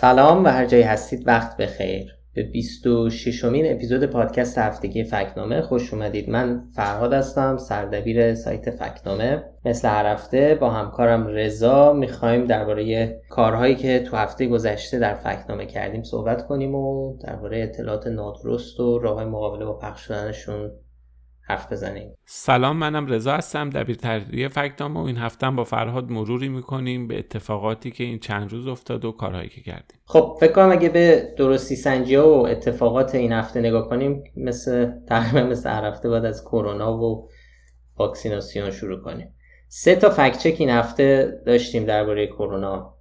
سلام و هر جایی هستید وقت بخیر. به 26 امین اپیزود پادکست هفتگی فکنامه خوش اومدید. من فرهاد هستم سردبیر سایت فکنامه. مثل هر هفته با همکارم رضا می‌خوایم درباره کارهایی که تو هفته گذشته در فکنامه کردیم صحبت کنیم و درباره اطلاعات نادرست و راه مقابله با پخش شدنشون حرف بزنیم. سلام منم رضا هستم دبیر تحریریه فکتام و این هفته با فرهاد مروری می‌کنیم به اتفاقاتی که این چند روز افتاد و کارهایی که کردیم. خب فکر کنم اگه به درستی سنجی و اتفاقات این هفته نگاه کنیم مثل تقریبا مثل هر هفته بعد از کرونا و واکسیناسیون شروع کنیم. سه تا فکچک این هفته داشتیم درباره کرونا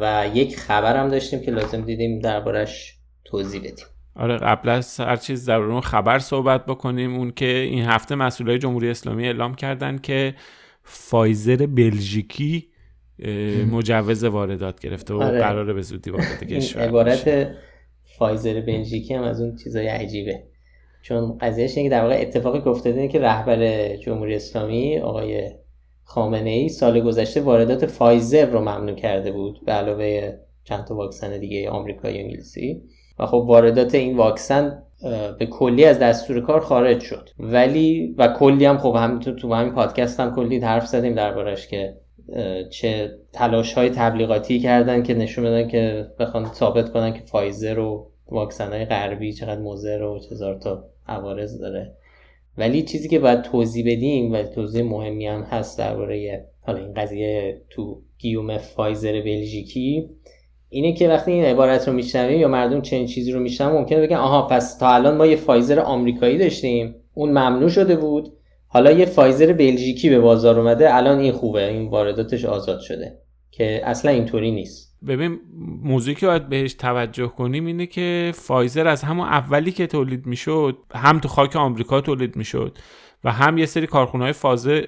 و یک خبرم داشتیم که لازم دیدیم دربارش توضیح بدیم. آره قبل از هر چیز اون خبر صحبت بکنیم. اون که این هفته مسئولای جمهوری اسلامی اعلام کردن که فایزر بلژیکی مجوز واردات گرفته و آره. قراره به زودی وارد کشور عبارت فایزر بلژیکی هم از اون چیزای عجیبه. چون قضیهش اینه که در واقع اتفاقی که افتاده که رهبر جمهوری اسلامی آقای خامنه ای سال گذشته واردات فایزر رو ممنوع کرده بود به علاوه چند تا واکسن دیگه آمریکایی و انگلیسی. و خب واردات این واکسن به کلی از دستور کار خارج شد. ولی و کلی هم خب هم تو, تو همین پادکست هم کلی حرف زدیم دربارش که چه تلاش های تبلیغاتی کردن که نشون بدن که بخوان ثابت کنن که فایزر و واکسن های غربی چقدر مضر و چقدر عوارض داره. ولی چیزی که باید توضیح بدیم و توضیح مهمی هم هست درباره حالا این قضیه تو گیومه فایزر بلژیکی اینه که وقتی این عبارت رو میشنویم یا مردم چنین چیزی رو میشنون ممکنه بگن آها پس تا الان ما یه فایزر آمریکایی داشتیم. اون ممنوع شده بود. حالا یه فایزر بلژیکی به بازار اومده. الان این خوبه. این وارداتش آزاد شده. که اصلا اینطوری نیست. ببین موضوعی که باید بهش توجه کنیم اینه که فایزر از همون اولی که تولید می‌شد هم تو خاک آمریکا تولید می‌شد و هم یه سری کارخونه های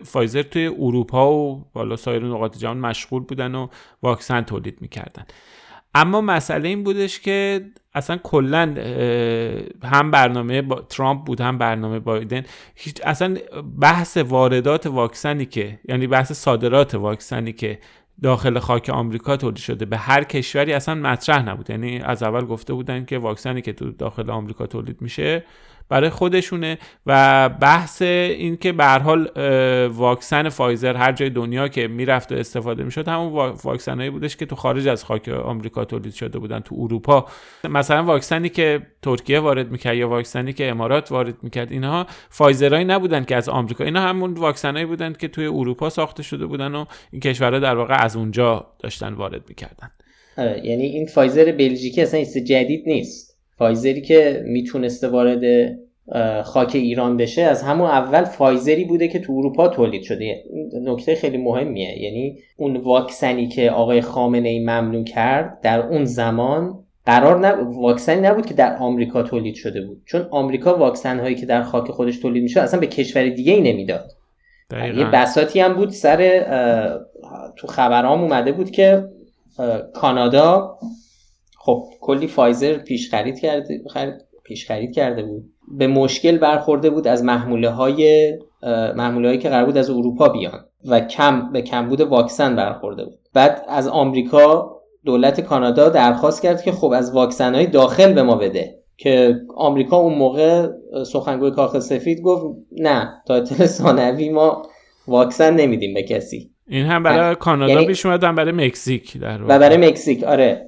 فایزر توی اروپا و حالا سایر نقاط جهان مشغول بودن و واکسن تولید می‌کردن. اما مسئله این بودش که اصلا کلا هم برنامه با ترامپ بود هم برنامه بایدن. هیچ اصلا بحث واردات واکسنی که یعنی بحث صادرات واکسنی که داخل خاک آمریکا تولید شده به هر کشوری اصلا مطرح نبود. یعنی از اول گفته بودن که واکسنی که تو داخل آمریکا تولید میشه برای خودشونه و بحث این که به حال واکسن فایزر هر جای دنیا که می‌رفت و استفاده می‌شد همون واکسنایی بودش که تو خارج از خاک آمریکا تولید شده بودن تو اروپا. مثلا واکسنی که ترکیه وارد می‌کرد یا واکسنی که امارات وارد می‌کرد اینها فایزرایی نبودن که از آمریکا. اینا همون واکسنایی بودن که توی اروپا ساخته شده بودن و این کشورها در واقع از اونجا داشتن وارد می‌کردن. آره، یعنی این فایزر بلژیکی اصلا جدید نیست. فایزری که می‌تونسته وارد خاک ایران بشه از همون اول فایزری بوده که تو اروپا تولید شده. نکته خیلی مهمیه. یعنی اون واکسنی که آقای خامنه ای ممنوع کرد در اون زمان قرار نب... واکسنی نبود که در آمریکا تولید شده بود. چون آمریکا واکسن هایی که در خاک خودش تولید میشه اصلا به کشور دیگه ای نمی‌داد. یه بساتی هم بود سر تو خبرام اومده بود که کانادا خب کلی فایزر پیش خرید کرده پیش خرید کرده بود. به مشکل برخورده بود از محموله های محموله هایی که قرار بود از اروپا بیان و کم به کمبود واکسن برخورده بود. بعد از آمریکا دولت کانادا درخواست کرد که خب از واکسن های داخل به ما بده. که آمریکا اون موقع سخنگوی کاخ سفید گفت نه تا اطلاع ثانوی ما واکسن نمیدیم به کسی. این هم برای کانادا یعنی... پیش اومد برای مکزیک در و برای مکزیک آره.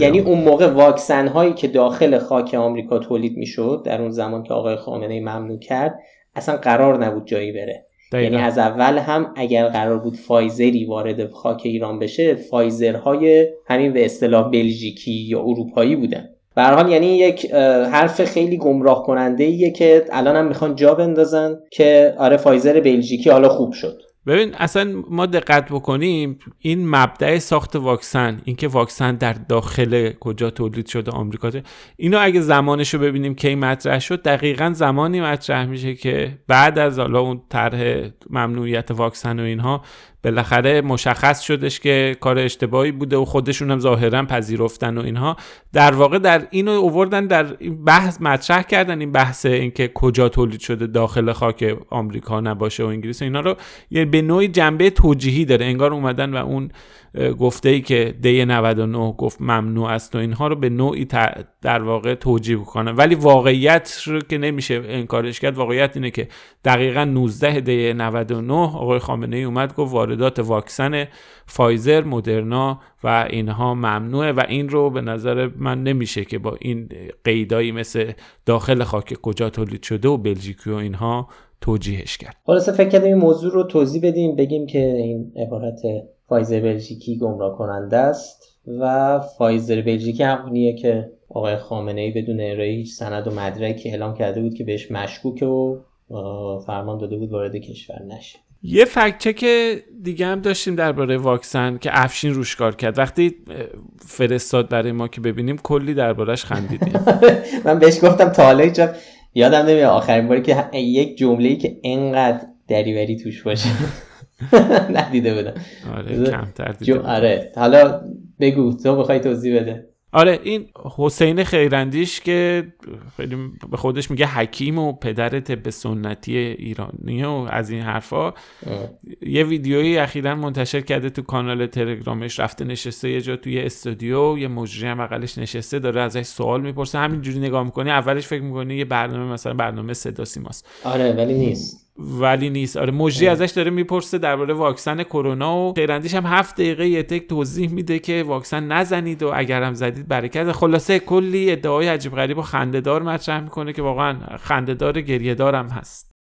یعنی اون موقع واکسن هایی که داخل خاک آمریکا تولید می‌شد در اون زمان که آقای خامنه ممنوع کرد اصلا قرار نبود جایی بره. یعنی از اول هم اگر قرار بود فایزری وارد خاک ایران بشه فایزرهای همین به اصطلاح بلژیکی یا اروپایی بودن. به حال یعنی یک حرف خیلی گمراه کننده ایه که الان هم می‌خوان جا بندازن که آره فایزر بلژیکی حالا خوب شد. ببین اصلا ما دقت بکنیم این مبدع ساخت واکسن اینکه واکسن در داخل کجا تولید شده آمریکا اینو اگه زمانش رو ببینیم کی مطرح شد دقیقا زمانی مطرح میشه که بعد از حالا اون طرح ممنوعیت واکسن و اینها بالاخره مشخص شدش که کار اشتباهی بوده و خودشون هم ظاهرا پذیرفتن و اینها. در واقع در اینو اووردن در بحث مطرح کردن این بحث اینکه کجا تولید شده داخل خاک آمریکا نباشه و انگلیس و اینا رو یه به نوعی جنبه توجیهی داره. انگار اومدن و اون گفته ای که دی 99 گفت ممنوع است و اینها رو به نوعی در واقع توجیه کنه ولی واقعیت رو که نمیشه انکارش کرد واقعیت اینه که دقیقا 19 دی 99 آقای خامنه ای اومد گفت واردات واکسن فایزر مدرنا و اینها ممنوعه و این رو به نظر من نمیشه که با این قیدایی مثل داخل خاک کجا تولید شده و بلژیکی و اینها توجیهش کرد. خلاصه فکر کردیم این موضوع رو توضیح بدیم بگیم که این عبارت فایزر بلژیکی گمراه کننده است و فایزر بلژیکی همونیه که آقای خامنه ای بدون ارائه هیچ سند و مدرکی اعلام کرده بود که بهش مشکوکه و فرمان داده بود وارد کشور نشه. یه فکت که دیگه هم داشتیم درباره واکسن که افشین روش کار کرد. وقتی فرستاد برای ما که ببینیم کلی دربارهش خندیدیم. من بهش گفتم تا حالا یادم نمیاد. آخرین باری که یک جمله‌ای که انقدر دریوری توش باشه. ندیده بودم. آره کمتر دیده آره. حالا بگو تو بخوای توضیح بده. آره این حسین خیرندیش که خیلی به خودش میگه حکیم و پدر طب سنتی ایرانی و از این حرفا. یه ویدیویی اخیرا منتشر کرده تو کانال تلگرامش رفته نشسته یه جا توی استودیو یه مجری هم بغلش نشسته داره ازش سوال می‌پرسه. همینجوری نگاه می‌کنه اولش فکر می‌کنه یه برنامه مثلا برنامه صدا سیماست. آره ولی نیست. ولی نیست. آره مجری ازش داره می‌پرسه درباره واکسن کرونا و خیرندیش هم هفت دقیقه یه تک توضیح میده که واکسن نزنید و اگرم زدید برکت. خلاصه کلی ادعای عجیب غریب و خندهدار مطرح می‌کنه که واقعا خندهدار گریه دارم هست.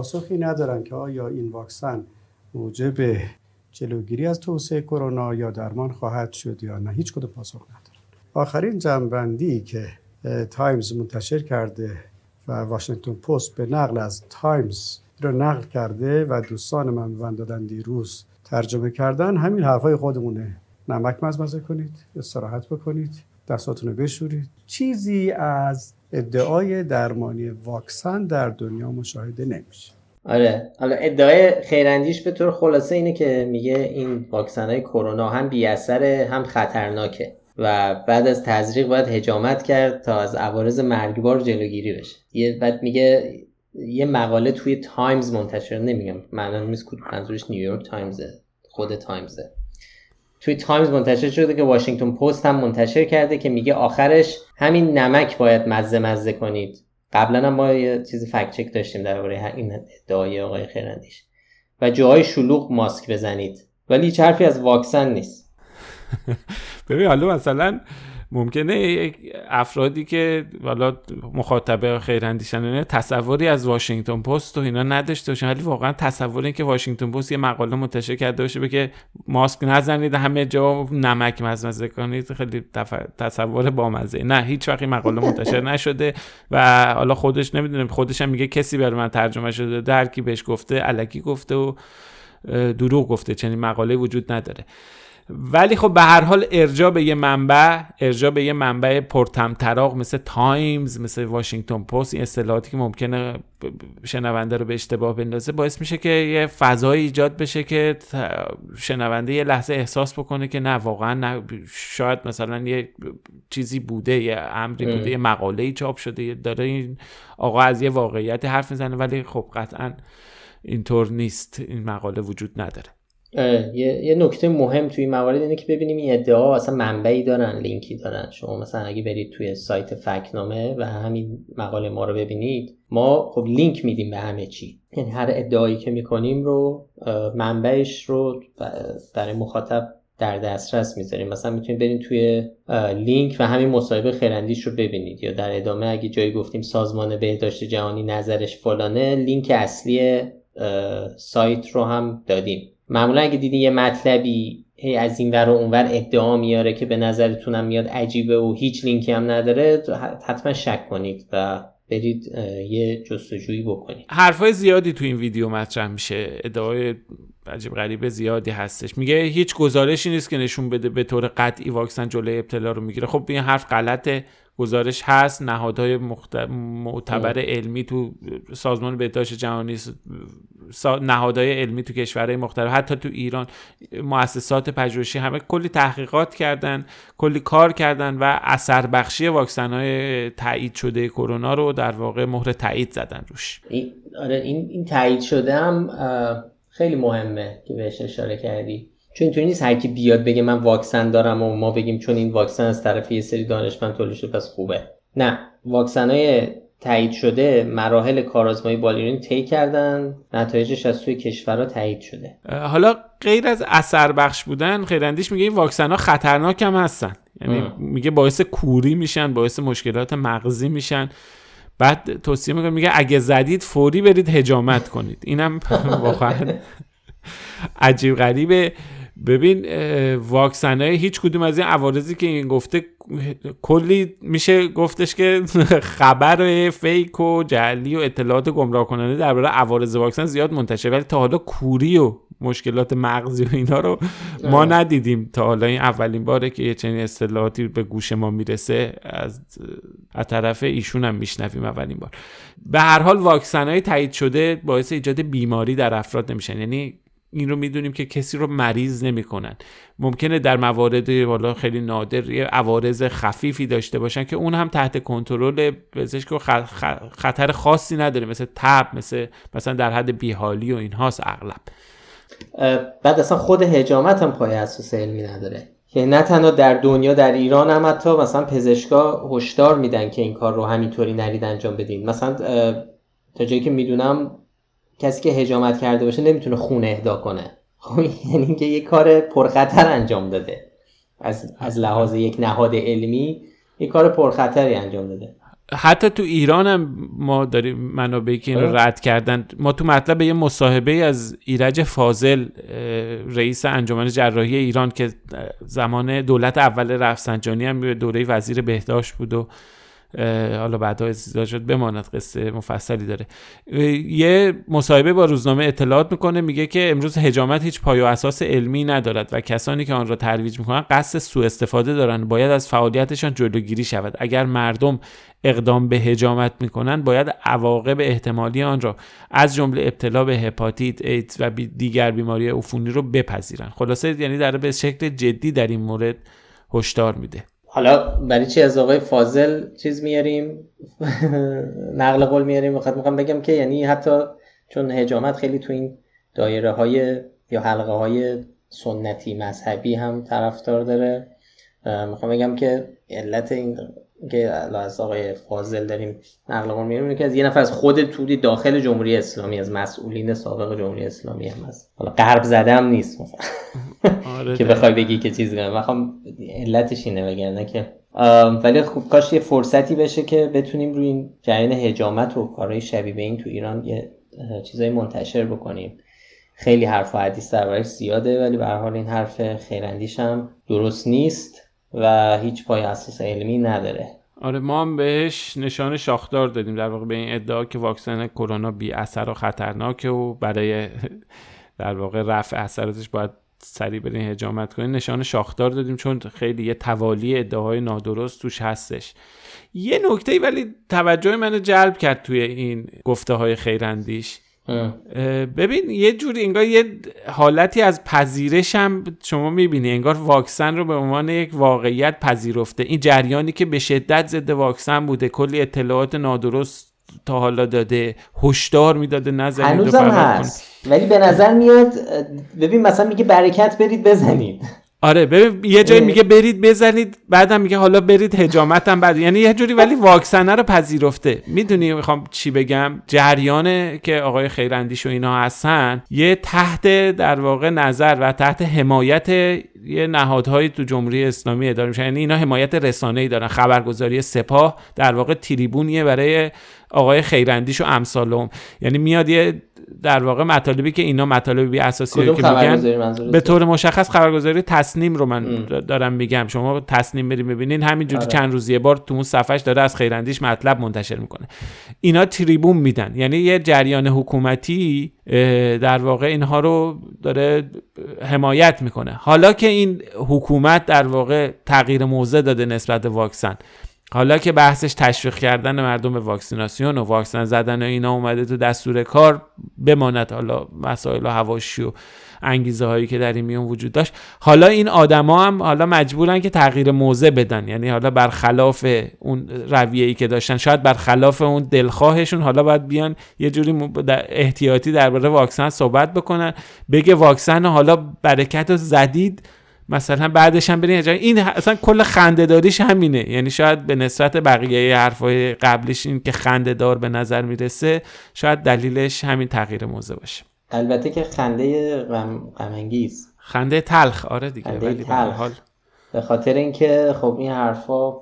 پاسخی ندارن که آیا این واکسن موجب جلوگیری از توسعه کرونا یا درمان خواهد شد یا نه. هیچ کدوم پاسخ ندارن. آخرین جمع‌بندی که تایمز منتشر کرده و واشنگتن پست به نقل از تایمز رو نقل کرده و دوستان به من دادن دیروز ترجمه کردن همین حرفای خودمونه. نمک مزه مزه کنید استراحت بکنید دستاتون رو بشورید. چیزی از ادعای درمانی واکسن در دنیا مشاهده نمیشه. آره. حالا ادعای خیراندیش به طور خلاصه اینه که میگه این واکسن های کرونا هم بی هم خطرناکه و بعد از تزریق باید حجامت کرد تا از عوارض مرگبار جلوگیری بشه. یه بعد میگه یه مقاله توی تایمز منتشر نمیدونم معنی نیست منظورش نیویورک تایمزه خود تایمزه. توی تایمز منتشر شده که واشنگتن پست هم منتشر کرده که میگه آخرش همین نمک باید مزه مزه کنید. قبلا هم ما یه چیزی فکت چک داشتیم درباره این ادعای آقای خیرندیش و جاهای شلوغ ماسک بزنید. ولی هیچ حرفی از واکسن نیست. ببین حالا مثلا ممکنه افرادی که حالا مخاطبه خیراندیشن تصوری از واشنگتن پست و اینا نداشته باشن ولی واقعا تصور این که واشنگتن پست یه مقاله منتشر کرده باشه که ماسک نزنید همه جا نمک مزمزه کنید خیلی تصور بامزه. نه هیچ وقتی مقاله منتشر نشده و حالا خودش نمی‌دونم خودش هم میگه کسی برای من ترجمه شده در کی بهش گفته علکی گفته و دروغ گفته چنین مقاله وجود نداره. ولی خب به هر حال ارجا به یه منبع ارجا به یه منبع پرتمطراق مثل تایمز مثل واشنگتن پست این اصطلاحاتی که ممکنه شنونده رو به اشتباه بندازه باعث میشه که یه فضایی ایجاد بشه که شنونده یه لحظه احساس بکنه که نه واقعا نه شاید مثلا یه چیزی بوده یه امری بوده یه مقاله چاپ شده داره این آقا از یه واقعیت حرف می‌زنه ولی خب قطعا اینطور نیست این مقاله وجود نداره. یه, یه نکته مهم توی موارد اینه که ببینیم این ادعا اصلا منبعی دارن لینکی دارن. شما مثلا اگه برید توی سایت فکنامه و همین مقاله ما رو ببینید ما خب لینک میدیم به همه چی. یعنی هر ادعایی که می‌کنیم رو منبعش رو برای مخاطب در دسترس می‌ذاریم. مثلا می‌تونید برید توی لینک و همین مصاحبه خیرندیش رو ببینید. یا در ادامه اگه جایی گفتیم سازمان بهداشت جهانی نظرش فلانه لینک اصلی سایت رو هم دادیم. معمولا اگه دیدین یه مطلبی هی از این ور و اونور ادعا میاره که به نظرتونم میاد عجیبه و هیچ لینکی هم نداره حتما شک کنید و برید یه جستجویی بکنید. حرفای زیادی تو این ویدیو مطرح میشه. ادعای عجیب غریب زیادی هستش. میگه هیچ گزارشی نیست که نشون بده به طور قطعی واکسن جلوی ابتلا رو می‌گیره. خب این حرف غلطه. گزارش هست نهادهای مخت... معتبر علمی تو سازمان بهداشت جهانی نهادهای علمی تو کشورهای مختلف حتی تو ایران مؤسسات پژوهشی همه کلی تحقیقات کردن کلی کار کردن و اثر بخشی واکسن های تایید شده کرونا رو در واقع مهر تایید زدن روش. این آره این این تایید شده هم خیلی مهمه که بهش اشاره کردی. چون اینطوری نیست هر کی بیاد بگه من واکسن دارم و ما بگیم چون این واکسن از طرف یه سری دانشمند تولید شده پس خوبه. نه واکسن های تایید شده مراحل کارآزمایی بالینی طی کردن نتایجش از توی کشورها تایید شده. حالا غیر از اثر بخش بودن خیراندیش میگه این واکسن ها خطرناک هم هستن. یعنی میگه باعث کوری میشن باعث مشکلات مغزی میشن. بعد توصیه می‌کنه میگه اگه زدید فوری برید هجامت کنید. اینم واقعا عجیب غریبه. ببین واکسن های هیچ کدوم از این عوارضی که این گفته کلی میشه گفتش که خبر فیک و جعلی و اطلاعات گمراه کننده درباره عوارض واکسن زیاد منتشر ولی تا حالا کوری و مشکلات مغزی و اینا رو ما ندیدیم. تا حالا این اولین باره که یه چنین اطلاعاتی به گوش ما می‌رسه از از طرف ایشون هم میشنویم اولین بار. به هر حال واکسن های تایید شده باعث ایجاد بیماری در افراد نمیشن. یعنی این رو می‌دونیم که کسی رو مریض نمی‌کنن. ممکنه در موارد والا خیلی نادر یه عوارض خفیفی داشته باشن که اون هم تحت کنترل پزشک و خطر خاصی نداره مثل تب مثل مثلا در حد بیحالی و اینهاست اغلب. بعد اصلا خود هجامت هم پای اساس علمی نداره. که نه تنها در دنیا در ایران هم حتی مثلا پزشکا هشدار میدن که این کار رو همینطوری نرید انجام بدین. مثلا تا جایی که می‌دونم کسی که هجامت کرده باشه نمی‌تونه خونه اهدا کنه. خب یعنی اینکه یه کار پرخطر انجام داده. از, از لحاظ یک نهاد علمی یه کار پرخطری انجام داده. حتی تو ایران هم ما داریم منابعی که این رو رد کردن. ما تو مطلب یه مصاحبه از ایرج فاضل رئیس انجمن جراحی ایران که زمان دولت اول رفسنجانی هم به دوره وزیر بهداشت بود و حالا بعدا استیزا شد بماند قصه مفصلی داره. یه مصاحبه با روزنامه اطلاعات می‌کنه میگه که امروز هجامت هیچ پای و اساس علمی ندارد و کسانی که آن را ترویج می‌کنن قصد سوء استفاده دارند. باید از فعالیتشان جلوگیری شود. اگر مردم اقدام به هجامت می‌کنند باید عواقب احتمالی آن را از جمله ابتلا به هپاتیت ایدز و دیگر بیماری عفونی رو بپذیرند. خلاصه یعنی در به شکل جدی در این مورد هشدار میده. حالا برای چی از آقای فاضل چیز میاریم؟ نقل قول میاریم؟ می‌خواد می‌خوام بگم که یعنی حتی چون هجامت خیلی تو این دایره های یا حلقه های سنتی مذهبی هم طرفدار داره. می‌خوام بگم که علت این که از آقای فاضل داریم نقل قول میاریم که از یه نفر از خود تودی داخل جمهوری اسلامی از مسئولین سابق جمهوری اسلامی هم هست. حالا غرب زده هم نیست. مثلا آره که بخوای بگی که چیز کنم. می‌خوام علتش اینه بگم که ولی خوب کاش یه فرصتی بشه که بتونیم روی این جریان هجامت و کارهای شبیه به این تو ایران یه چیزایی منتشر بکنیم. خیلی حرف و حدیث دربارش زیاده ولی به حال این حرف خیراندیش هم درست نیست. و هیچ پای اساس علمی نداره. آره ما هم بهش نشان شاخدار دادیم در واقع به این ادعا که واکسن کرونا بی اثر و خطرناکه و برای در واقع رفع اثراتش باید سریع برین هجامت کنین نشان شاخدار دادیم چون خیلی یه توالی ادعاهای نادرست توش هستش. یه نکته ولی توجه منو جلب کرد توی این گفته های خیراندیش. ببین یه جوری انگار یه حالتی از پذیرش هم شما می‌بینی. انگار واکسن رو به عنوان یک واقعیت پذیرفته. این جریانی که به شدت ضد واکسن بوده. کلی اطلاعات نادرست تا حالا داده. هشدار می‌داده. نزنید هنوزم هست. ولی به نظر میاد ببین مثلا میگه برکت برید بزنید. آره ببین یه جایی میگه برید بزنید بعدم میگه حالا برید هجامت هم بعد. یعنی یه جوری ولی واکسنه رو پذیرفته. می‌دونی می‌خوام چی بگم؟ جریانه که آقای خیراندیش و اینا هستن یه تحت در واقع نظر و تحت حمایت یه نهادهایی تو جمهوری اسلامی اداره میشن یعنی اینا حمایت رسانه‌ای دارن. خبرگزاری سپاه در واقع تریبونیه برای آقای خیراندیش و امثالم یعنی میاد یه در واقع مطالبی که اینا مطالبی اساسی که میگن به طور مشخص خبرگزاری تصنیم رو من دارم میگم. شما تصنیم بریم ببینین. همینجوری آره. چند روز یه بار تو اون صفحش داره از خیراندیش مطلب منتشر می‌کنه. اینا تریبون میدن. یعنی یه جریان حکومتی در واقع اینها رو داره حمایت می‌کنه. حالا که این حکومت در واقع تغییر موضع داده نسبت واکسن. حالا که بحثش تشویق کردن مردم به واکسیناسیون و واکسن زدن و اینا اومده تو دستور کار بماند حالا مسائل و هواشی و انگیزه هایی که در این میون وجود داشت. حالا این آدما هم حالا مجبورن که تغییر موضع بدن. یعنی حالا برخلاف اون رویه ای که داشتن شاید برخلاف اون دلخواهشون حالا باید بیان یه جوری احتیاطی درباره واکسن صحبت بکنن. بگه واکسن حالا برکت رو زدید مثلا بعدش هم برین این اصلا کل خندهداریش همینه. یعنی شاید به نسبت بقیه حرفای قبلش این که خندهدار به نظر می‌رسه شاید دلیلش همین تغییر موضوع باشه. البته که خنده غم انگیز خنده تلخ. آره دیگه خنده ولی تلخ. حال. به خاطر اینکه خب این حرفا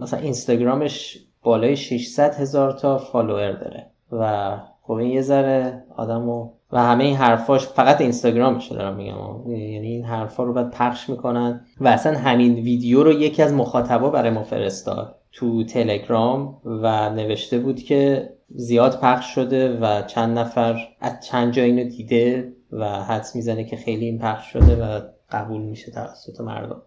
مثلا اینستاگرامش بالای 600 هزار تا فالوور داره. و خب این یه ذره آدمو و همه این حرفاش فقط اینستاگرامش دارم میگم. یعنی این حرفا رو باید پخش می‌کنن و اصلا همین ویدیو رو یکی از مخاطبا برای ما فرستاد تو تلگرام و نوشته بود که زیاد پخش شده و چند نفر از چند جا اینو دیده و حدس می‌زنه که خیلی این پخش شده و قبول میشه توسط مردم.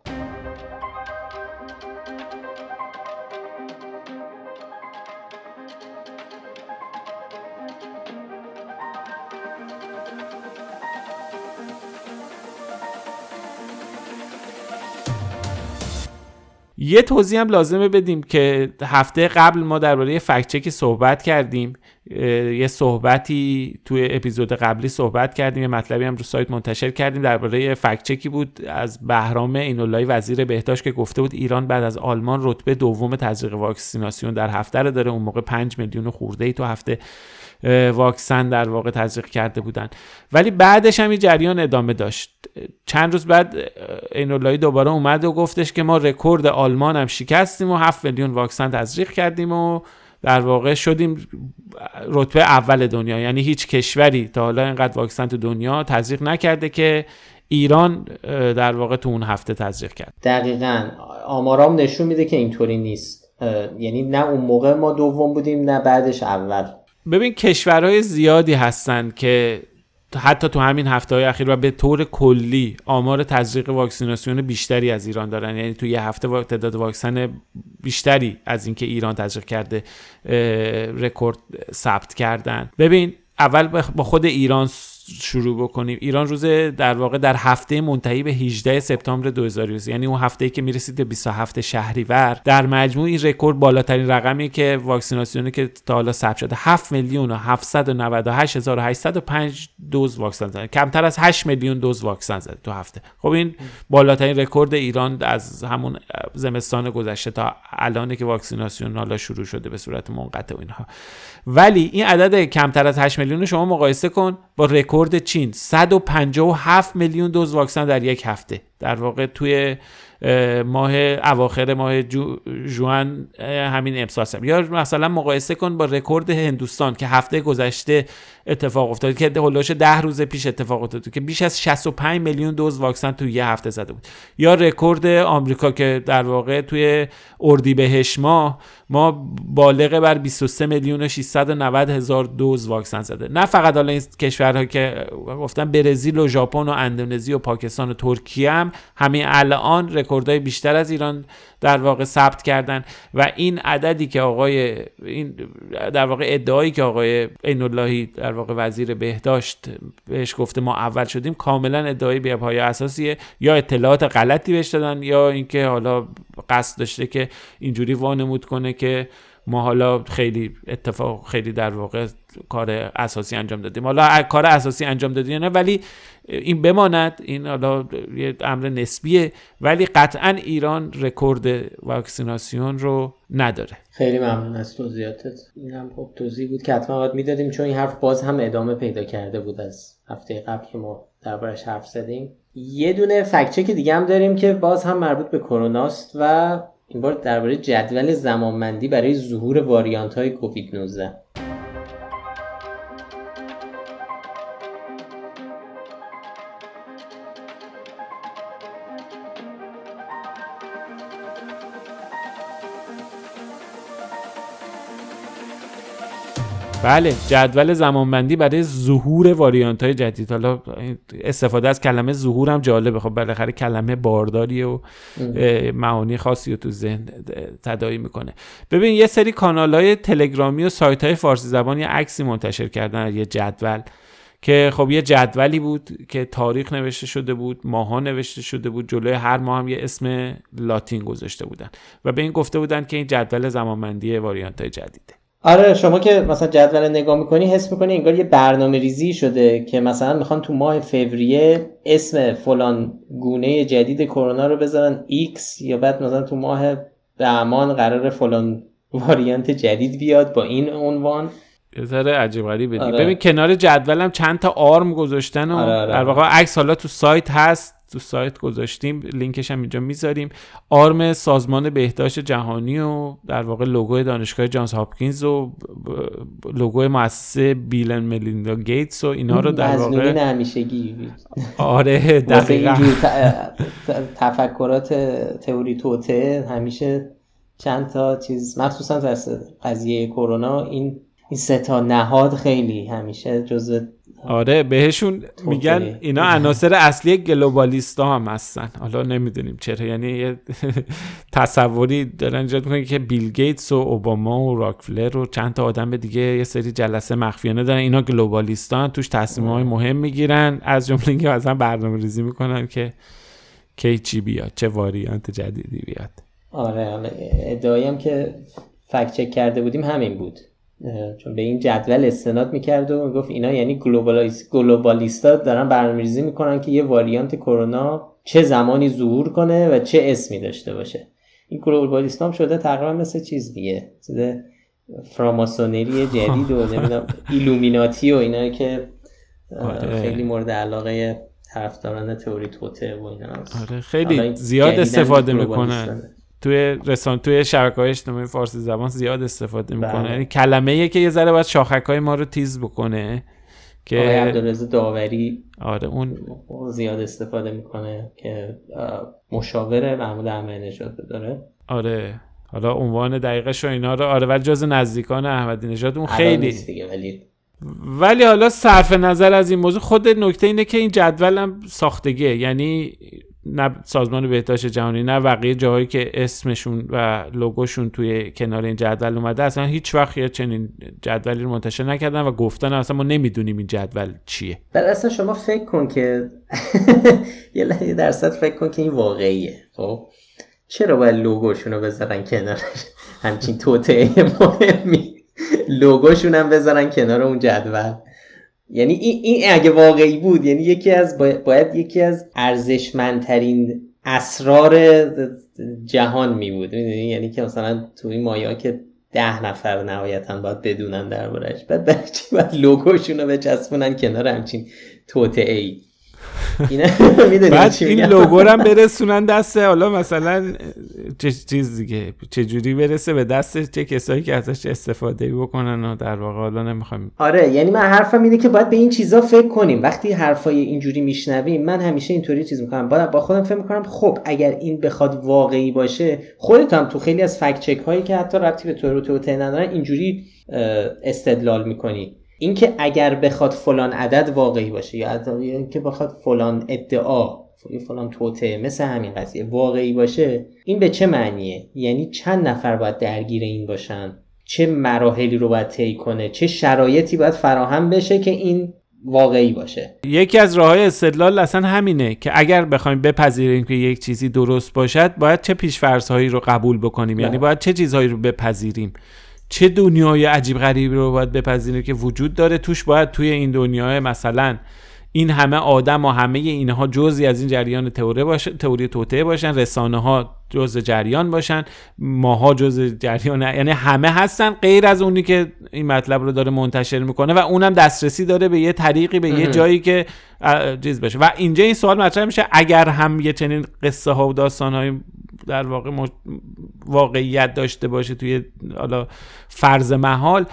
یه توضیح هم لازمه بدیم که هفته قبل ما درباره فکت صحبت کردیم یه صحبتی توی اپیزود قبلی صحبت کردیم یه مطلبی هم رو سایت منتشر کردیم درباره فکت بود از بهرام اینولای وزیر بهداشت که گفته بود ایران بعد از آلمان رتبه دوم تزریق واکسیناسیون در هفته رو داره اون موقع 5 میلیون خورده ای تو هفته واکسن در واقع تزریق کرده بودن. ولی بعدش هم این جریان ادامه داشت. چند روز بعد اینولایی دوباره اومد و گفتش که ما رکورد آلمان هم شکستیم و 7 میلیون واکسن تزریق کردیم و در واقع شدیم رتبه اول دنیا. یعنی هیچ کشوری تا حالا اینقدر واکسن تو دنیا تزریق نکرده که ایران در واقع تو اون هفته تزریق کرد. دقیقا. آمارام نشون میده که اینطوری نیست. یعنی نه اون موقع ما دوم بودیم نه بعدش اول. ببین کشورهای زیادی هستن که حتی تو همین هفته های اخیر و به طور کلی آمار تزریق واکسیناسیون بیشتری از ایران دارن. یعنی تو یه هفته تعداد واکسن بیشتری از اینکه ایران تزریق کرده رکورد ثبت کردن. ببین اول با خود ایران شروع بکنیم. ایران روز در واقع در هفته منتهی به 18 سپتامبر 2020 یعنی اون هفته ای که می‌رسید به 27 شهریور. در مجموع این رکورد بالاترین رقمی که واکسیناسیونی که تا حالا ثبت شده 7 میلیون و 798805 دوز واکسن زده. کمتر از 8 میلیون دوز واکسن زده تو هفته. خب این بالاترین رکورد ایران از همون زمستان گذشته تا الان که واکسیناسیون حالا شروع شده به صورت منقطع و اینها. ولی این عدد کمتر از 8 میلیون شما مقایسه کن با رکورد چین 157 میلیون دوز واکسن در یک هفته. در واقع توی ماه اواخر ماه ژو، ژوئن همین امسال یا مثلا مقایسه کن با رکورد هندوستان که هفته گذشته اتفاق افتاد که حول و حوش ده روز پیش اتفاق افتاد که بیش از 65 میلیون دوز واکسن توی یه هفته زده بود. یا رکورد آمریکا که در واقع توی اردیبهشت ماه ما بالغ بر 23 میلیون و 690 هزار دوز واکسن زده. نه فقط حالا این کشورها که گفتم برزیل و ژاپن و اندونزی و پاکستان و ترکیه هم همین الان رکوردهای بیشتر از ایران در واقع ثبت کردن و این عددی که آقای این در واقع ادعایی که آقای عین اللهی در واقع وزیر بهداشت بهش گفته ما اول شدیم کاملا ادعای بی پایه اساسیه. یا اطلاعات غلطی بهش دادن یا اینکه حالا قصد داشته که اینجوری وانمود کنه که ما حالا خیلی اتفاق خیلی در واقع کار اساسی انجام دادیم. حالا کار اساسی انجام دادیم نه ولی این بماند. این حالا یه امر نسبیه ولی قطعا ایران رکورد واکسیناسیون رو نداره. خیلی ممنون از توضیحاتت. این هم خب توضیح بود که حتما باید می‌دادیم چون این حرف باز هم ادامه پیدا کرده بود از هفته قبل که ما دربارش حرف زدیم. یه دونه فکچک دیگه هم داریم که باز هم مربوط به کروناست و این بار درباره جدول زمانمندی برای ظهور واریانت های کووید 19 بله جدول زمانبندی برای ظهور واریانت های جدید. حالا استفاده از کلمه ظهور هم جالبه. خب بالاخره کلمه بارداری و معانی خاصی رو تو ذهن تدایی می‌کنه. ببین یه سری کانال های تلگرامی و سایت های فارسی زبان یه عکسی منتشر کردن یه جدول که خب یه جدولی بود که تاریخ نوشته شده بود ماها نوشته شده بود جلوی هر ماه هم یه اسم لاتین گذاشته بودن و به این گفته بودن که این جدول زمانبندی واریانت های جدیده. آره شما که مثلا جدول نگاه می‌کنی حس می‌کنی انگار یه برنامه ریزی شده که مثلا می‌خوان تو ماه فوریه اسم فلان گونه جدید کرونا رو بذارن X یا بعد مثلا تو ماه بهمان قراره فلان واریانت جدید بیاد با این عنوان یه ذره عجیب غریبه آره. ببین کنار جدولم چند تا آرم گذاشتن و آره آره. در واقع عکس حالا تو سایت هست تو سایت گذاشتیم لینکش هم اینجا می‌ذاریم. آرم سازمان بهداشت جهانی و در واقع لوگو دانشگاه جانس هاپکینز و لوگو مؤسسه بیل اند ملیندا گیتس و اینا رو در واقع همیشگی آره دقیقاً. تفکرات تئوری توته همیشه چند تا چیز مخصوصا در قضیه کرونا این این سه تا نهاد خیلی همیشه جزء آره بهشون میگن اینا عناصر اصلی گلوبالیستا هم هستن. حالا نمی‌دونیم چرا. یعنی یه تصوری دارن ایجاد می‌کنن که بیل گیتس و اوباما و راکفلر و چند تا آدم دیگه یه سری جلسه مخفیانه دارن. اینا گلوبالیستان توش تصمیم های مهم می‌گیرن. از جمله اینکه مثلا برنامه ریزی می‌کنن که کی چی بیاد چه واریانت جدیدی بیاد. آره آره هم که فکت چک کرده بودیم همین بود. چون به این جدول استناد می‌کرد و گفت اینا یعنی گلوبالیستا دارن برنامه‌ریزی می‌کنن که یه واریانت کرونا چه زمانی ظهور کنه و چه اسمی داشته باشه. این گلوبالیستا هم شده تقریبا مثل چیز دیگه. چیز فراماسونری جدید و نمی‌دونم ایلومیناتی و اینا که آره. خیلی مورد علاقه طرفداران تئوری توته و اینا آره خیلی زیاد استفاده می‌کنن. توی رسان توی شبکه های اجتماعی فارسی زبان زیاد استفاده می‌کنه. بله. یعنی کلمه که یه ذره باید شاخک های ما رو تیز بکنه که آقای عبدالرزا داوری آره اون زیاد استفاده می‌کنه که مشاور محمود احمدی نژاد داره. آره. حالا عنوان دقیقش و اینا رو آره ولی جز نزدیکان احمدی نژاد اون خیلی ولی ولی حالا صرف نظر از این موضوع خود نکته اینه که این جدول هم ساختگیه. یعنی نه سازمان بهداشت جهانی نه بقیه جاهایی که اسمشون و لوگوشون توی کنار این جدول اومده اصلا هیچ وقت چنین جدولی رو منتشر نکردن و گفتن اصلا ما نمی‌دونیم این جدول چیه. در اصلا شما فکر کن که یه درصد فکر کن که این واقعیه خب؟ چرا باید لوگوشون رو بذارن کنارش همچین توته مهمی. لوگوشون هم بذارن کنار اون جدول. یعنی این, اگه واقعی بود یعنی یکی از باید, یکی از ارزشمندترین اسرار جهان می بود. یعنی که مثلا تو این مایا که ده نفر نهایتا باید بدونن دربارش بعد برای چی باید لوگوشون رو بچسبونن کنار همچین توته ای بعد این لوگو هم برسونن دست حالا مثلا چه چیز دیگه چه جوری برسه به دست چه کسایی که ازش استفاده بکنن و در واقع حالا نمی‌خوام آره یعنی من حرفم اینه که باید به این چیزا فکر کنیم. وقتی حرفای اینجوری میشنویم من همیشه اینطوری چیز می‌کنم. باید با خودم فکر می‌کنم خب اگر این بخواد واقعی باشه خودت هم تو خیلی از فکت چک هایی که حتی ربطی به تو تو ندارن اینجوری استدلال می‌کنی. اینکه اگر بخواد فلان عدد واقعی باشه یا اینکه بخواد فلان ادعا فلان توته مثل همین قضیه واقعی باشه این به چه معنیه؟ یعنی چند نفر باید درگیر این باشن؟ چه مراحلی رو باید طی کنه؟ چه شرایطی باید فراهم بشه که این واقعی باشه؟ یکی از راه های استدلال اصلا همینه که اگر بخوایم بپذیریم که یک چیزی درست باشد باید چه پیشفرض رو قبول بکنیم؟ یعنی باید چه چیزهایی رو بپذیریم؟ چه دنیای عجیب غریبی رو باید بپذیریم که وجود داره؟ توش باید توی این دنیای مثلا این همه آدم و همه اینها جزی از این جریان تئوری باشه تئوری توته باشن رسانه ها جز جریان باشن ماها جز جریان یعنی همه هستن غیر از اونی که این مطلب رو داره منتشر می‌کنه و اونم دسترسی داره به یه طریقی به یه جایی که چیز بشه. و اینجا این سوال مطرح میشه اگر هم یه چنین قصه ها و داستان های در واقع واقعیت داشته باشه توی حالا فرض محال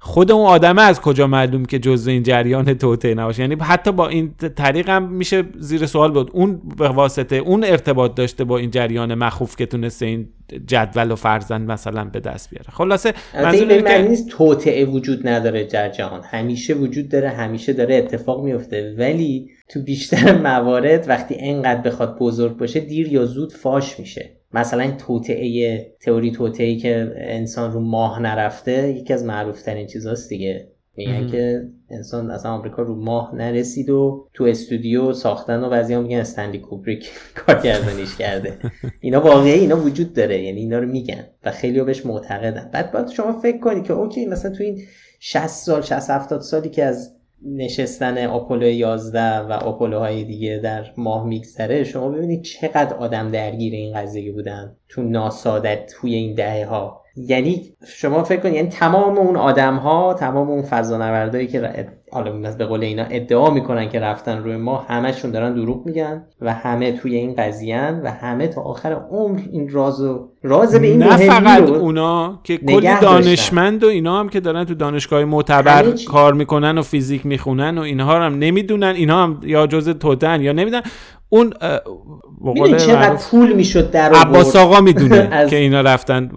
خود اون آدمه از کجا معلوم که جزء این جریان توته نباشه؟ یعنی حتی با این طریق هم میشه زیر سوال بود. اون به واسطه اون ارتباط داشته با این جریان مخوف که تونسته این جدول و فرزند مثلا به دست بیاره. خلاصه منظور این نیست توطعه وجود نداره در جهان. همیشه وجود داره همیشه داره اتفاق میفته. ولی تو بیشتر موارد وقتی انقدر بخواد بزرگ باشه دیر یا زود فاش میشه. مثلا این توطعه تئوری توطعه که انسان رو ماه نرفته یکی از معروف ترین چیزاست دیگه. میگن که انسان از آمریکا رو ماه نرسید و تو استودیو ساختن و بعضی هم میگن استنلی کوبریک کارگردانیش کرده. اینا واقعی اینا وجود داره یعنی اینا رو میگن و خیلی بهش معتقدن. بعد باید شما فکر کنید که اوکی مثلا تو این 60 سال 60 70 سالی که از نشستن آپولو 11 و آپولو های دیگه در ماه میگذره شما ببینید چقدر آدم درگیر این قضیه بودن تو ناسادت توی این دهه ها یعنی شما فکر کنید یعنی تمام اون آدم ها تمام اون فضانوردایی که حالا به قول اینا ادعا می‌کنن که رفتن روی ما همشون دارن دروغ میگن و همه توی این قضیه و همه تا آخر عمر این رازو راز به این نه فقط اونا که کلی دانشمند و اینا هم که دارن تو دانشگاه معتبر کار می‌کنن و فیزیک می‌خونن و اینها هم نمی‌دونن. اینا هم یا جز تودن یا نمی‌دونن. اون می‌دونی چقدر پول می‌شد در آورد؟ عباس آقا می‌دونه که اینا رفتن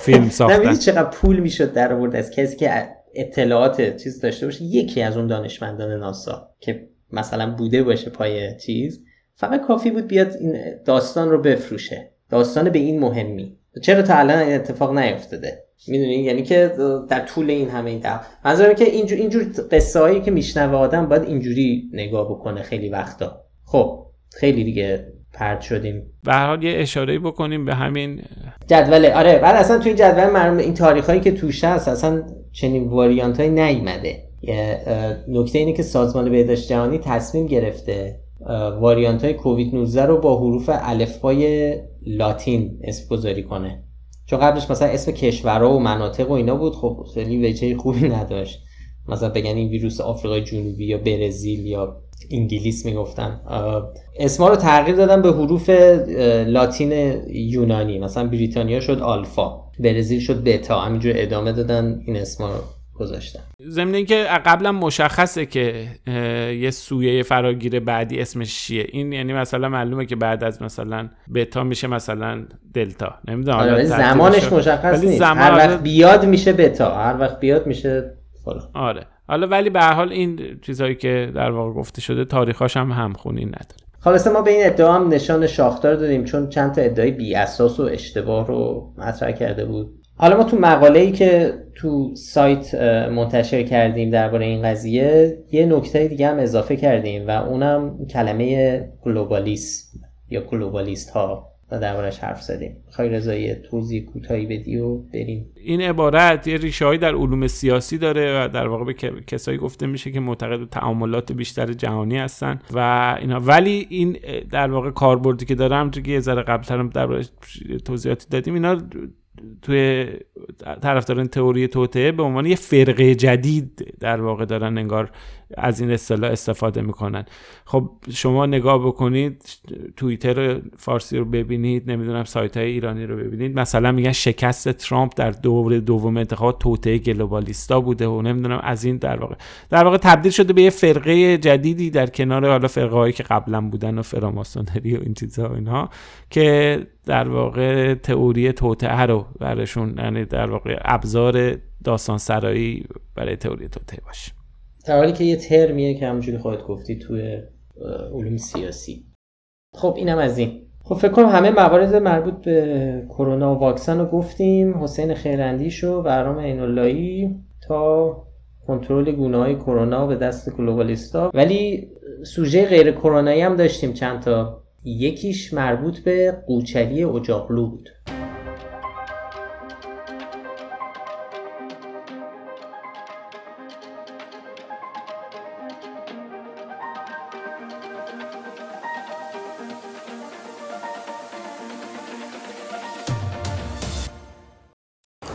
فیلم ساختن. چقدر پول می‌شد در آورد از کسی که اطلاعات چیز داشته باشه؟ یکی از اون دانشمندان ناسا که مثلا بوده باشه پای چیز فقط کافی بود بیاد این داستان رو بفروشه. داستان به این مهمی. چرا تا الان این اتفاق نیفتاده؟ می‌دونی؟ یعنی که در طول این همه این منظورم که اینجور اینجور قصه هایی که میشنوه آدم باید اینجوری نگاه بکنه خیلی وقتا. خب خیلی دیگه پرد شدیم. به حال یه اشاره بکنیم به همین جدول آره بعد اصلا توی جدول مرم این تاریخ هایی که توش هست اصلا چنین واریانت های نیومده نکته اینه که سازمان بهداشت جهانی تصمیم گرفته واریانت های کووید 19 رو با حروف الفبای لاتین اسم گذاری کنه. چون قبلش مثلا اسم کشورها و مناطق و اینا بود خب خیلی وجه خوبی نداشت. مثلا بگن این ویروس آفریقای جنوبی یا برزیل یا انگلیس می‌گفتن. اسما رو تغییر دادن به حروف لاتین یونانی. مثلا بریتانیا شد آلفا برزیل شد بتا. همینجور ادامه دادن این اسما رو گذاشتن. ضمن اینکه قبلا مشخصه که یه سویه فراگیر بعدی اسمش چیه. این یعنی مثلا معلومه که بعد از مثلا بتا میشه مثلا دلتا. نمی‌دونم آره زمانش مشخص نیست. زمان هر وقت بیاد میشه بتا هر وقت بیاد میشه فلان. آره. حالا ولی به حال این چیزهایی که در واقع گفته شده تاریخاش هم همخونی نداره. خلاص ما به این ادعا هم نشان شاختار دادیم چون چند تا ادعای بی اساس و اشتباه رو مطرح کرده بود. حالا ما تو مقاله ای که تو سایت منتشر کردیم درباره این قضیه یه نکته دیگه هم اضافه کردیم و اونم کلمه گلوبالیسم یا گلوبالیست ها دربارش حرف زدیم. خواهی رضایی توضیح کوتاهی بدی و بریم. این عبارت یه ریشه در علوم سیاسی داره و در واقع به کسایی گفته میشه که معتقد تعاملات بیشتر جهانی هستن و اینا. ولی این در واقع کاربردی که دارم تو که یه ذره قبلترم در توضیحاتی دادیم اینا توی طرفداران تئوری توطعه به عنوان یه فرقه جدید در واقع دارن انگار از این اصطلاح استفاده می‌کنن. خب شما نگاه بکنید توییتر فارسی رو ببینید نمی‌دونم سایت های ایرانی رو ببینید. مثلا میگن شکست ترامپ در دور دوم انتخابات توطعه گلوبالیستا بوده و نمی‌دونم از این در واقع. در واقع تبدیل شده به یه فرقه جدیدی در کنار حالا فرقه هایی که قبلا بودن و فراماسونری و این چیزها و اینها که در واقع تئوری توطعه رو برشون یعنی در واقع ابزار داستان سرایی برای تئوری توطعه باشه. در حالی که یه ترمیه که همونجوری خواهد گفتی توی علوم سیاسی. خب اینم از این. خب فکر کنم همه موارد مربوط به کرونا و واکسن رو گفتیم. حسین خیرندیش و برام ایناللهی تا کنترل گونه کرونا به دست گلوبالیستا. ولی سوژه غیر کرونایی هم داشتیم. چند تا. یکیش مربوط به قوچلی اجاقلو بود.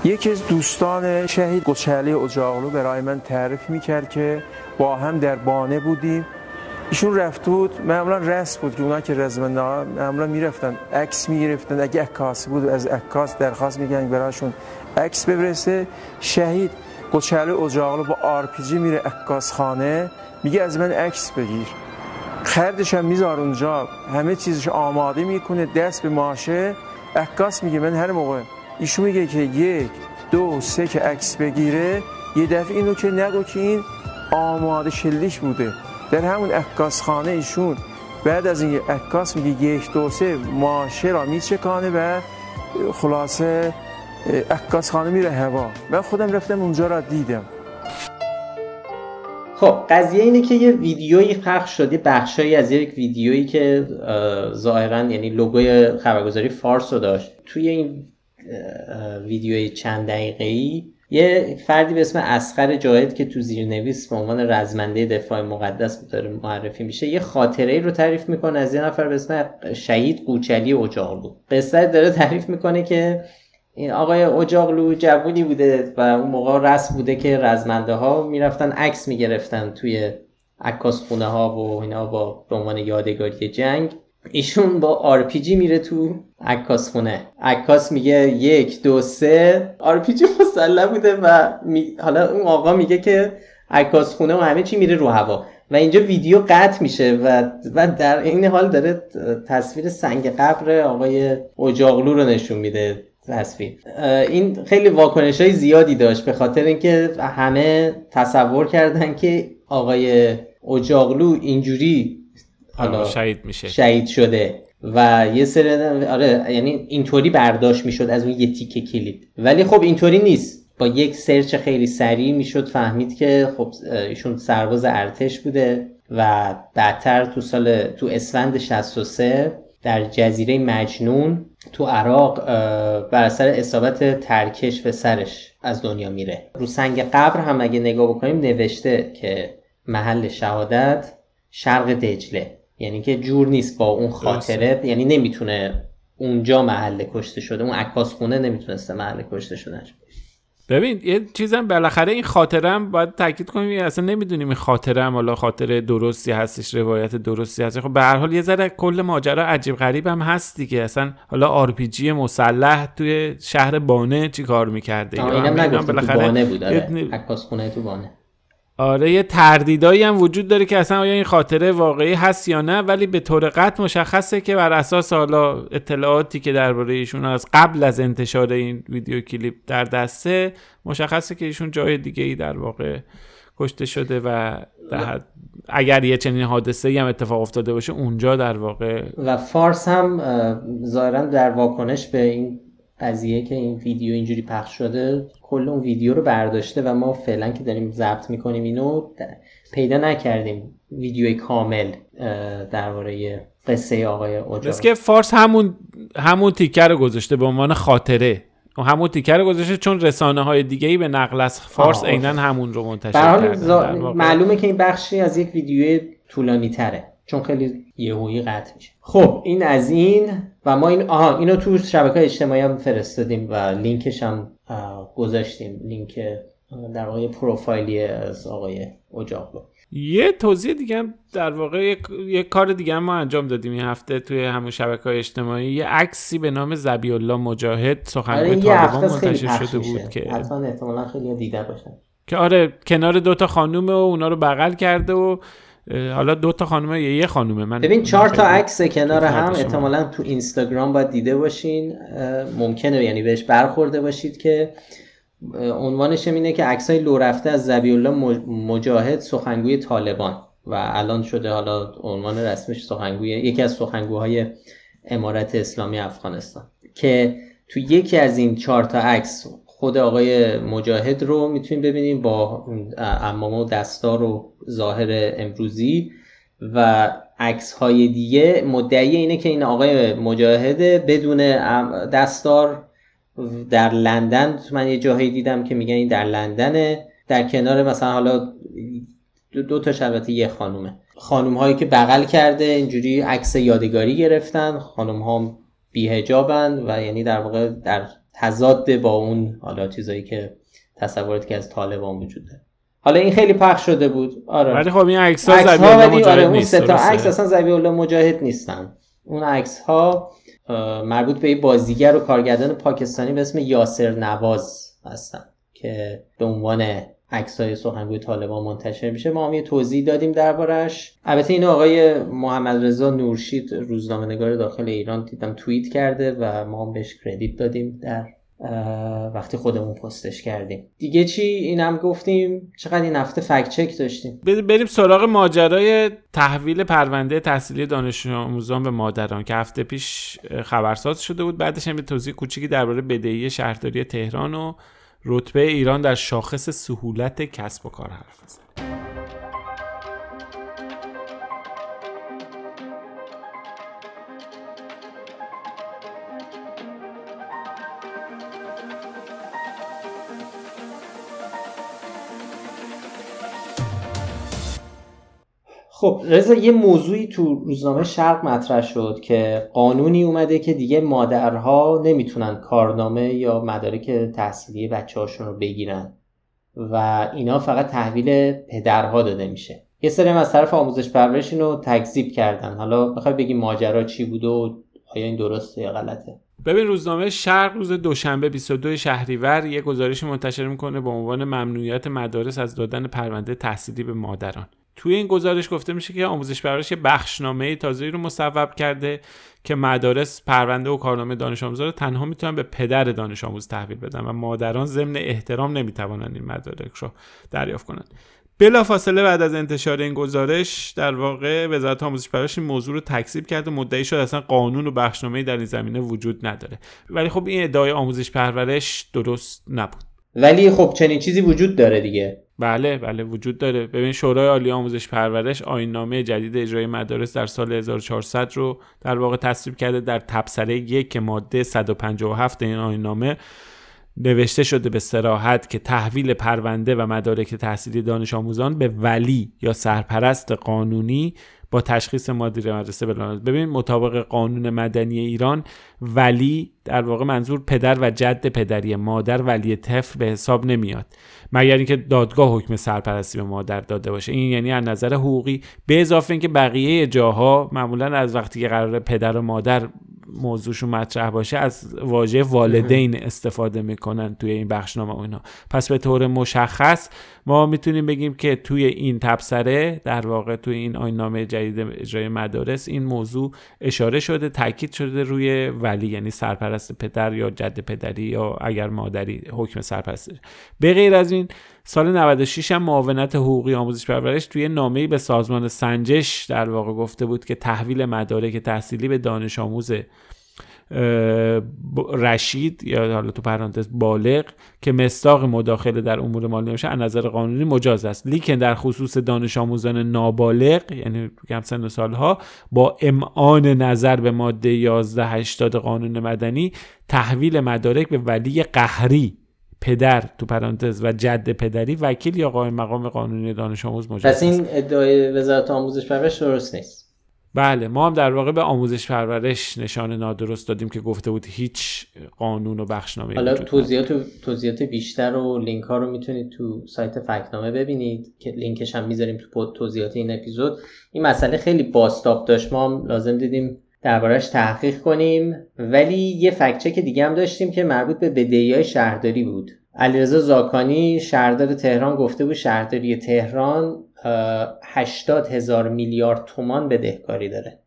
یکی از دوستان شهید گچلی اجاقلو برای من تعریف می‌کرد که با هم در بانه بودیم. ایشون رفت بود معمولا رست بود که اونا که رزمنده ها معمولا می‌رفتن عکس می‌گرفتن. اگه عکاسی بود از عکاس درخواست میگن براشون عکس بفرسته. شهید قچلی اجاقلو با آرپیجی میره عکاسخانه میگه از من عکس بگیر. خردش هم میذار اونجا همه چیزش آماده می‌کنه دست به ماشه. عکاس میگه من هر موقع ایشون میگه که یک دو سه که عکس بگیره یه دفعه اینو که نگو که این آماده شلیش بوده. در همون عکاس خانه ایشون بعد از این عکاس میگه یک دو سه ماشه را میچکانه و خلاصه عکاس خانه میره هوا. من خودم رفتم اونجا را دیدم. خب قضیه اینه که یه ویدیویی پخش شد یه بخشایی از یک ویدیویی که ظاهرا یعنی لوگوی خبرگزاری فارس رو داشت. توی این ویدیوی چند دقیقه ای یه فردی به اسم اسخر جاهد که تو زیرنویس به عنوان رزمنده دفاع مقدس داره معرفی میشه یه خاطره ای رو تعریف می‌کنه از یه نفر به اسم شهید قوچلی اجاقلو قصه داره تعریف می‌کنه که این آقای اجاقلو جوونی بوده و اون موقع رسم بوده که رزمنده ها می‌رفتن عکس می‌گرفتن توی عکاس خونه ها و اینا با به عنوان یادگاری جنگ. ایشون با آرپیجی میره تو عکاس خونه. عکاس میگه یک دو سه. آرپیجی مسلح بوده و حالا اون آقا میگه که عکاس خونه و همه چی میره رو هوا. و اینجا ویدیو قطع میشه و و در این حال داره تصویر سنگ قبر آقای اجاغلو رو نشون میده تصویر. این خیلی واکنش های زیادی داشت به خاطر اینکه همه تصور کردن که آقای اجاغلو اینجوری حالا شهید میشه. شهید شده. و یه سری آره یعنی اینطوری برداشت می‌شد از اون یه تیکه کلید. ولی خب اینطوری نیست. با یک سرچ خیلی سریع می‌شد فهمید که خب ایشون سرباز ارتش بوده و بعدتر تو سال تو اسفند 63 در جزیره مجنون تو عراق بر اثر اصابت ترکش به سرش از دنیا میره. رو سنگ قبر هم اگه نگاه بکنیم نوشته که محل شهادت شرق دجله. یعنی که جور نیست با اون خاطره. یعنی نمی‌تونه اونجا محل کشته شده اون عکاس خونه نمی‌تونسته محل کشته شده ببین یه چیزم بالاخره این خاطرم باید تاکید کنیم اصلا نمی‌دونیم این خاطرم حالا خاطره درستی هستش روایت درستی هست خب به هر حال یه ذره کل ماجرا عجیب غریب هم هست دیگه. اصلا حالا آرپیجی مسلح توی شهر بانه چی کار می‌کرده؟ یا اینم بالاخره بانه بود آره. عکاس خونه تو بانه. آره یه تردیدایی هم وجود داره که اصلا آیا این خاطره واقعی هست یا نه ولی به طور قطع مشخصه که بر اساس حالا اطلاعاتی که درباره ایشون از قبل از انتشار این ویدیو کلیپ در دسته مشخصه که ایشون جای دیگه ای در واقع کشته شده و اگر یه چنین حادثه هم اتفاق افتاده باشه اونجا در واقع و فارس هم ظاهرا در واکنش به این قضیه که این ویدیو اینجوری پخش شده کل اون ویدیو رو برداشته و ما فعلا که داریم ضبط می‌کنیم اینو پیدا نکردیم ویدیوی کامل درباره قصه آقای اوجا که فارس همون همون تیکر رو گذاشته به عنوان خاطره. همون تیکر رو گذاشته چون رسانه های دیگه ای به نقل از فارس عینا همون رو منتشر کردن. معلومه که این بخشی از یک ویدیوی طولانی تره چون خیلی یهویی قطع میشه. خب این از این و ما این آها اینو تو شبکه اجتماعی هم فرستادیم و لینکش هم گذاشتیم. لینک در واقع پروفایلی از آقای اجاقلو. یه توضیح دیگه هم در واقع یه, کار دیگه هم ما انجام دادیم این هفته توی همون شبکه های اجتماعی. یه عکسی به نام زبی الله مجاهد سخنگوی آره طالبان منتشر شده بود که حتما احتمالا خیلی دیده باشن. که آره کنار دوتا خانومه و اونا رو بغل کرده و حالا دو تا خانومه یا یه خانومه. من ببین چهار تا عکس کنار هم احتمالا تو اینستاگرام باید دیده باشین. ممکنه یعنی بهش برخورده باشید که عنوانش اینه که عکسای لو رفته از زبی الله مجاهد سخنگوی طالبان. و الان شده حالا عنوان رسمش سخنگوی یکی از سخنگوهای امارت اسلامی افغانستان. که تو یکی از این چهار تا عکس خود آقای مجاهد رو می‌تونیم ببینیم با امامه و دستار و ظاهر امروزی و عکس های دیگه. مدعی اینه که این آقای مجاهد بدون دستار در لندن من یه جاهایی دیدم که میگن این در لندنه. در کنار مثلا حالا دو, تا البته یه خانومه. خانوم هایی که بغل کرده اینجوری عکس یادگاری گرفتن. خانوم ها بیهجابن و یعنی در واقع در تضاد با اون حالا چیزایی که تصوراتی که از طالبان وجود داره. حالا این خیلی پخش شده بود. آره. ولی خب این عکس ها زبی ولی آره اون سه تا عکس اصلا زبی الله مجاهد نیستن. اون عکس ها مربوط به بازیگر و کارگردان پاکستانی به اسم یاسر نواز هستن که به عنوان عکسای سخنگوی طالبان منتشر میشه. ما هم یه توضیح دادیم دربارش البته اینو آقای محمد رضا نورشید روزنامه نگار داخل ایران دیدم توییت کرده و ما هم بهش کردیت دادیم در وقتی خودمون پستش کردیم. دیگه چی؟ اینم گفتیم. چقدر این هفته فکت چک داشتیم. بریم سراغ ماجرای تحویل پرونده تحصیلی دانش آموزان به مادران که هفته پیش خبرساز شده بود. بعدش هم توضیح کوچیکی درباره بدهی شهرداری تهران و رتبه ایران در شاخص سهولت کسب و کار حرف بزنیم خب رضا یه موضوعی تو روزنامه شرق مطرح شد که قانونی اومده که دیگه مادرها نمی‌تونن کارنامه یا مدارک تحصیلی بچه هاشون رو بگیرن و اینا فقط تحویل پدرها داده میشه. یه سری از طرف آموزش پرورش اینو تکذیب کردن. حالا بخوای بگیم ماجرا چی بوده و آیا این درسته یا غلطه؟ ببین روزنامه شرق روز دوشنبه 22 شهریور یه گزارش منتشر می‌کنه به عنوان ممنوعیت مدارس از دادن پرونده تحصیلی به مادران. توی این گزارش گفته میشه که آموزش پرورش بخشنامه تازه‌ای رو مصوب کرده که مدارس پرونده و کارنامه دانش آموزا رو تنها می‌تونن به پدر دانش آموز تحویل بدن و مادران ضمن احترام نمی‌توانند این مدارک رو دریافت کنند بلافاصله بعد از انتشار این گزارش در واقع وزارت آموزش پرورش این موضوع رو تکذیب کرد و مدعی شد اصلا قانون و بخشنامه در این زمینه وجود نداره. ولی خب این ادعای آموزش پرورش درست نبود. ولی خب چنین چیزی وجود داره دیگه. بله بله وجود داره. ببین شورای عالی آموزش پرورش آینامه جدید اجرای مدارس در سال 1400 رو در واقع تصویب کرده در تبصره یک که ماده 157 این آینامه نوشته شده به سراحت که تحویل پرونده و مدارک تحصیلی دانش آموزان به ولی یا سرپرست قانونی با تشخیص مدیر مدرسه بلند ببین مطابق قانون مدنی ایران ولی در واقع منظور پدر و جد پدری مادر ولی طفل به حساب نمیاد. مگر اینکه دادگاه حکم سرپرستی به مادر داده باشه. این یعنی از نظر حقوقی به اضافه اینکه بقیه جاها معمولا از وقتی که قرار پدر و مادر موضوعشون مطرح باشه از واژه والدین استفاده می‌کنن توی این بخشنامه و اینا. پس به طور مشخص ما می‌تونیم بگیم که توی این تبصره در واقع توی این آینامه جدید اجرای مدارس این موضوع اشاره شده تاکید شده روی ولی یعنی سرپرست پدر یا جد پدری یا اگر مادری حکم سرپرست. به غیر از این سال 96 هم معاونت حقوقی آموزش پرورش توی نامه‌ای به سازمان سنجش در واقع گفته بود که تحویل مدارک تحصیلی به دانش آموز رشید یا حالا تو پرانتز بالغ که مستاق مداخله در امور مالی نمیشه از نظر قانونی مجاز است. لیکن در خصوص دانش آموزان نابالغ یعنی کم سن سالها با امعان نظر به ماده 1180 قانون مدنی تحویل مدارک به ولی قهری پدر تو پرانتز و جد پدری وکیل یا قائم مقام قانونی دانش آموز مجاز پس این ادعای وزارت آموزش پرورش درست نیست. بله ما هم در واقع به آموزش پرورش نشان نادرست دادیم که گفته بود هیچ قانون و بخشنامه حالا توضیحات توضیحات بیشتر و لینک ها رو می‌تونید تو سایت فکنامه ببینید که لینکش هم می‌ذاریم تو توضیحات این اپیزود. این مسئله خیلی باستاب داشت. ما هم لازم دیدیم دربارش تحقیق کنیم. ولی یه فکچک دیگه هم داشتیم که مربوط به بدهی شهرداری بود. علیرضا زاکانی شهردار تهران گفته بود شهرداری تهران 80 هزار میلیارد تومان بدهکاری داره.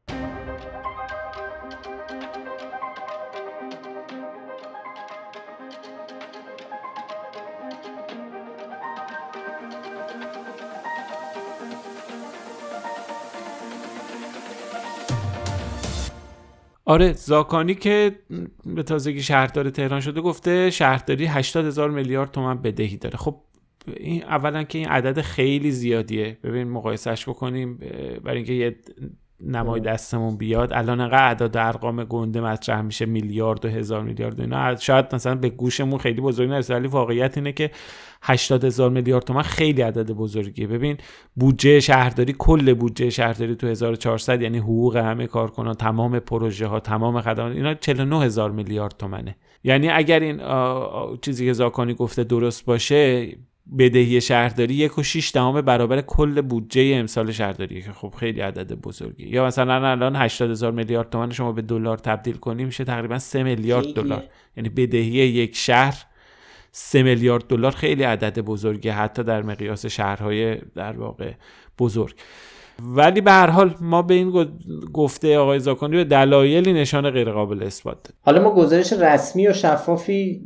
آره زاکانی که به تازگی شهردار تهران شده گفته شهرداری 80 هزار میلیارد تومن بدهی داره. خب این اولا که این عدد خیلی زیادیه. ببین مقایسهش بکنیم برای اینکه یه نمای دستمون بیاد. الان انقدر اعداد ارقام گنده مطرح میشه میلیارد و هزار میلیارد اینا. شاید مثلا به گوشمون خیلی بزرگ نرسه ولی واقعیت اینه که 80 هزار میلیارد تومن خیلی عدد بزرگیه. ببین بودجه شهرداری کل بودجه شهرداری تو 1400 یعنی حقوق همه کارکنان تمام پروژه ها تمام خدمات اینا 49 هزار میلیارد تومنه. یعنی اگر این چیزی که زاکانی گفته درست باشه بدهی شهرداری یک و شیش دهم برابر کل بودجه امسال شهرداری که خب خیلی عدد بزرگی. یا مثلا الان 80 هزار میلیارد تومان شما به دلار تبدیل کنیم میشه تقریبا 3 میلیارد دلار. یعنی بدهی یک شهر سه میلیارد دلار خیلی عدد بزرگی حتی در مقیاس شهرهای در واقع بزرگ. ولی به هر حال ما به این گفته آقای زاکانی به دلایلی نشان غیر قابل اثبات حالا ما گزارش رسمی و شفافی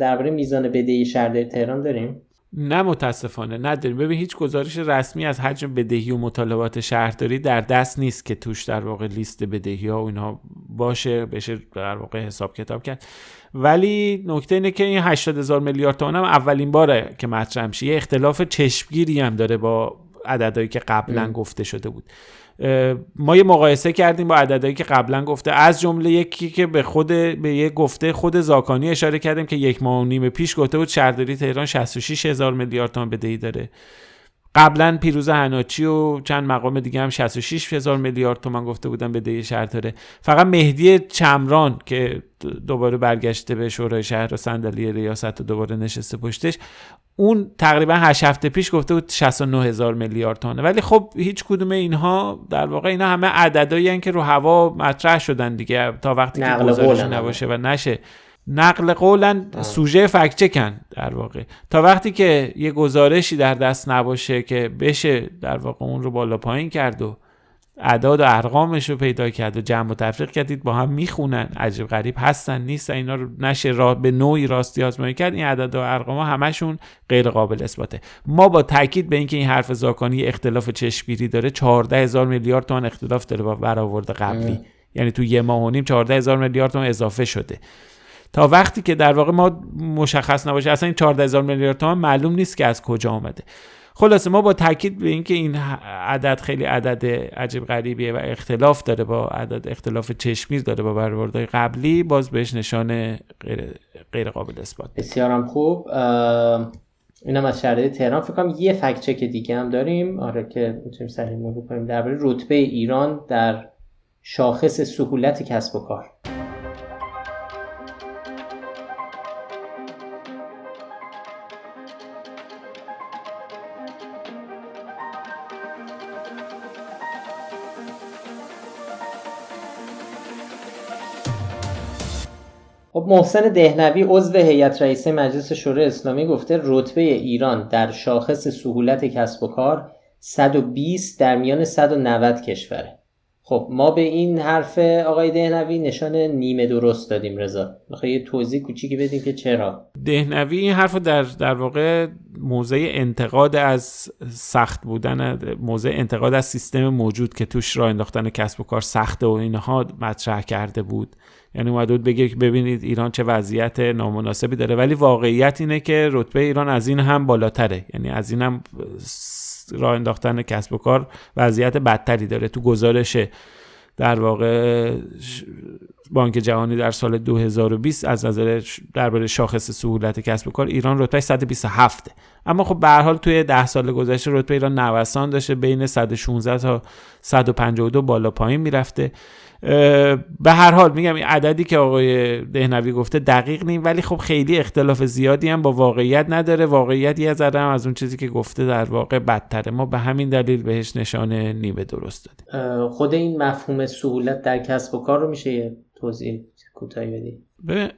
درباره میزان بدهی شهرداری تهران داریم. نه متاسفانه نداریم ببین هیچ گزارش رسمی از حجم بدهی و مطالبات شهرداری در دست نیست که توش در واقع لیست بدهی ها و اینها باشه بشه در واقع حساب کتاب کرد. ولی نکته اینه که این 80 هزار میلیارد تومان هم اولین باره که مطرح میشه. یه اختلاف چشمگیری هم داره با عددهایی که قبلا گفته شده بود. ما یه مقایسه کردیم با عددهایی که قبلا گفته. از جمله یکی که به خود به یه گفته خود زاکانی اشاره کردیم که یک ماه و نیم پیش گفته بود شهرداری تهران 66 هزار میلیارد تومان بدهی داره. قبلا پیروز هناچی و چند مقام دیگه هم 66 هزار میلیارد تومان گفته بودن بدهی شهر داره. فقط مهدی چمران که دوباره برگشته به شورای شهر و صندلی ریاست و دوباره نشسته پشتش اون تقریبا 8 هفته پیش گفته بود 69 هزار میلیارد تومانه ولی خب هیچ کدوم اینها در واقع اینا همه عددایی که رو هوا مطرح شدن دیگه تا وقتی که گزارش نباشه و نشه. نقل قولن سوژه فکچکن در واقع. تا وقتی که یه گزارشی در دست نباشه که بشه در واقع اون رو بالا پایین کرد و اعداد و ارقامش رو پیدا کرد و جمع و تفریق کردید با هم می‌خونن. عجب غریب هستن نیست اینا رو نشه را به نوعی راستی آزمایی کرد. این عدد و ارقام ها همشون غیر قابل اثباته. ما با تاکید به اینکه این حرف زاکانی اختلاف چشمگیری داره 14 هزار میلیارد تومان اختلاف داره با برآورد قبلی. یعنی تو یه ماه و نیم 14 هزار میلیارد تومان اضافه شده. تا وقتی که در واقع ما مشخص نباشه اصلا این 14 هزار میلیارد تومان معلوم نیست که از کجا آمده خلاصه ما با تاکید به اینکه این عدد خیلی عدد عجیب غریبیه و اختلاف داره با عدد اختلاف چشمی داره با برآوردهای قبلی باز بهش نشان غیر, غیر قابل اثبات بسیارم خوب. اینم از شهرداری تهران. فکر کنم یه فکت چک دیگه هم داریم. آره که می‌تونیم سریع مرور کنیم. درباره رتبه ایران در شاخص سهولت کسب و کار. خب محسن دهنوی عضو هیئت رئیسه مجلس شورای اسلامی گفته رتبه ایران در شاخص سهولت کسب و کار 120 در میان 190 کشوره. خب ما به این حرف آقای دهنوی نشان نیمه درست دادیم رضا. می‌خوای یه توضیح کوچیکی بدیم که چرا؟ دهنوی این حرف در در واقع موضع انتقاد از سخت بودن موضع انتقاد از سیستم موجود که توش راه انداختن کسب و کار سخته و اینها مطرح کرده بود. یعنی اومده بود بگه ببینید ایران چه وضعیت نامناسبی داره. ولی واقعیت اینه که رتبه ایران از این هم بالاتره. یعنی از این هم راه انداختن کسب و کار وضعیت بدتری داره. تو گزارش در واقع بانک جهانی در سال 2020 از نظر درباره شاخص سهولت کسب و کار ایران رتبه 127 اما خب به هر حال توی 10 سال گذشته رتبه ایران نوسان داشته بین 116 تا 152 بالا پایین می‌رفته. به هر حال میگم این عددی که آقای دهنوی گفته دقیق نیم ولی خب خیلی اختلاف زیادی هم با واقعیت نداره. واقعیت یه ذره هم از اون چیزی که گفته در واقع بدتره. ما به همین دلیل بهش نشان نیمه درست دادیم. خود این مفهوم سهولت در کسب و کار رو میشه یه توضیح کوتاهی بدی؟ به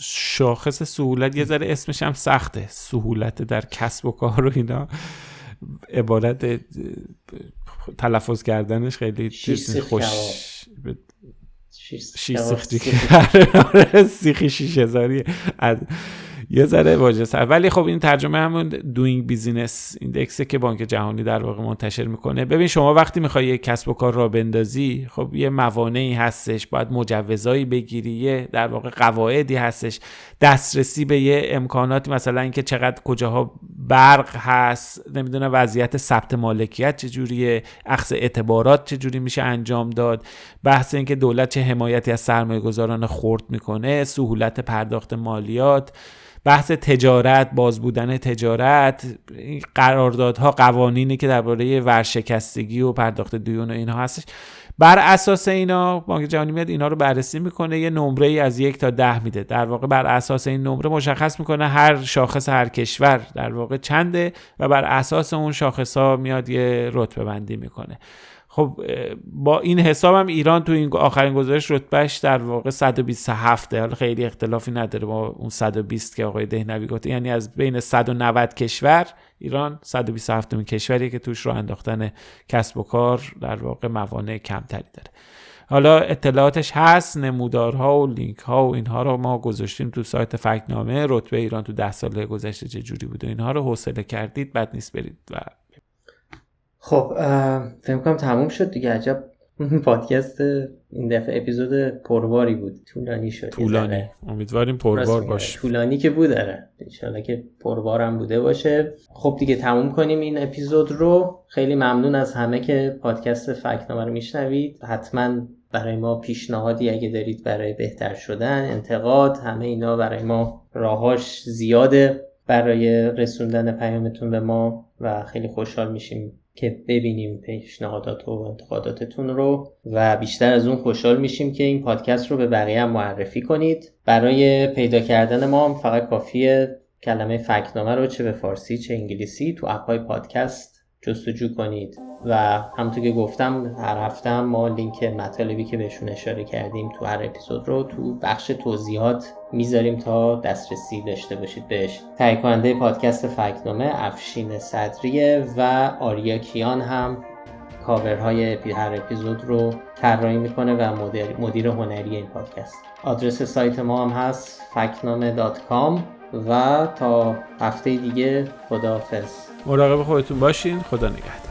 شاخص سهولت یه ذره اسمش هم سخته. سهولت در کسب و کار و اینا. عبارت تلفظ کردنش خیلی خوش سیخی شیش هزاری یه ذره واژه سر. ولی خب این ترجمه همون دوینگ بیزینس ایندکسه که بانک جهانی در واقع منتشر می‌کنه. ببین شما وقتی می‌خوای یه کسب و کار را بندازی خب یه موانعی هستش. باید مجوزایی بگیری یه در واقع قواعدی هستش. دسترسی به یه امکاناتی مثلا اینکه چقدر کجاها برق هست نمی‌دونم وضعیت ثبت مالکیت چجوریه اخذ اعتبارات چجوری میشه انجام داد بحث اینکه دولت چه حمایتی از سرمایه گذاران خورد می‌کنه سهولت پرداخت مالیات. بحث تجارت باز بودن تجارت قراردادها قوانینی که درباره ورشکستگی و پرداخت دیون و اینها هستش. بر اساس اینا بانک جهانی میاد اینا رو بررسی می‌کنه یه نمره ای از یک تا ده میده. در واقع بر اساس این نمره مشخص می‌کنه هر شاخص هر کشور در واقع چنده و بر اساس اون شاخص ها میاد یه رتبه بندی می‌کنه. خب با این حساب هم ایران تو این آخرین گزارش رتبهش در واقع 127 حالا خیلی اختلافی نداره با اون 120 که آقای دهنوی گفته. یعنی از بین 190 کشور ایران 127 مین کشوریه که توش رو انداختن کسب و کار در واقع موانع کمتری داره. حالا اطلاعاتش هست نمودارها و لینک ها و اینها رو ما گذاشتیم تو سایت فکنامه. رتبه ایران تو ده سال گذشته چه جوری بوده اینها رو حوصله کردید بد نیست برید و خب فکر کنم تموم شد دیگه. عجب پادکست این دفعه اپیزود پرباری بود. طولانی شد. طولانی. امیدواریم پربار باشه. طولانی که بود داره انشالله که پربارم بوده باشه. خب دیگه تموم کنیم این اپیزود رو. خیلی ممنون از همه که پادکست فکنامه رو میشنوید. حتما برای ما پیشنهادی اگه دارید برای بهتر شدن انتقاد همه اینا برای ما راهاش زیاده. برای رسوندن پیامتون به ما و خیلی خوشحال میشیم. که ببینیم پیشنهادات و انتقاداتتون رو و بیشتر از اون خوشحال میشیم که این پادکست رو به بقیه هم معرفی کنید. برای پیدا کردن ما هم فقط کافیه کلمه فکنامه رو چه به فارسی چه انگلیسی تو اپهای پادکست جستجو کنید. و همونطور که گفتم هر هفته ما لینک مطالبی که بهشون اشاره کردیم تو هر اپیزود رو تو بخش توضیحات می‌ذاریم تا دسترسی داشته باشید بهش. تهیه کننده پادکست فکنامه افشین صدریه و آریا کیان هم کاورهای هر اپیزود رو طراحی می‌کنه و مدیر, مدیر هنری این پادکست. آدرس سایت ما هم هست فکنامه و تا هفته دیگه خداحافظ. مراقب خودتون باشین. خدا نگهدار.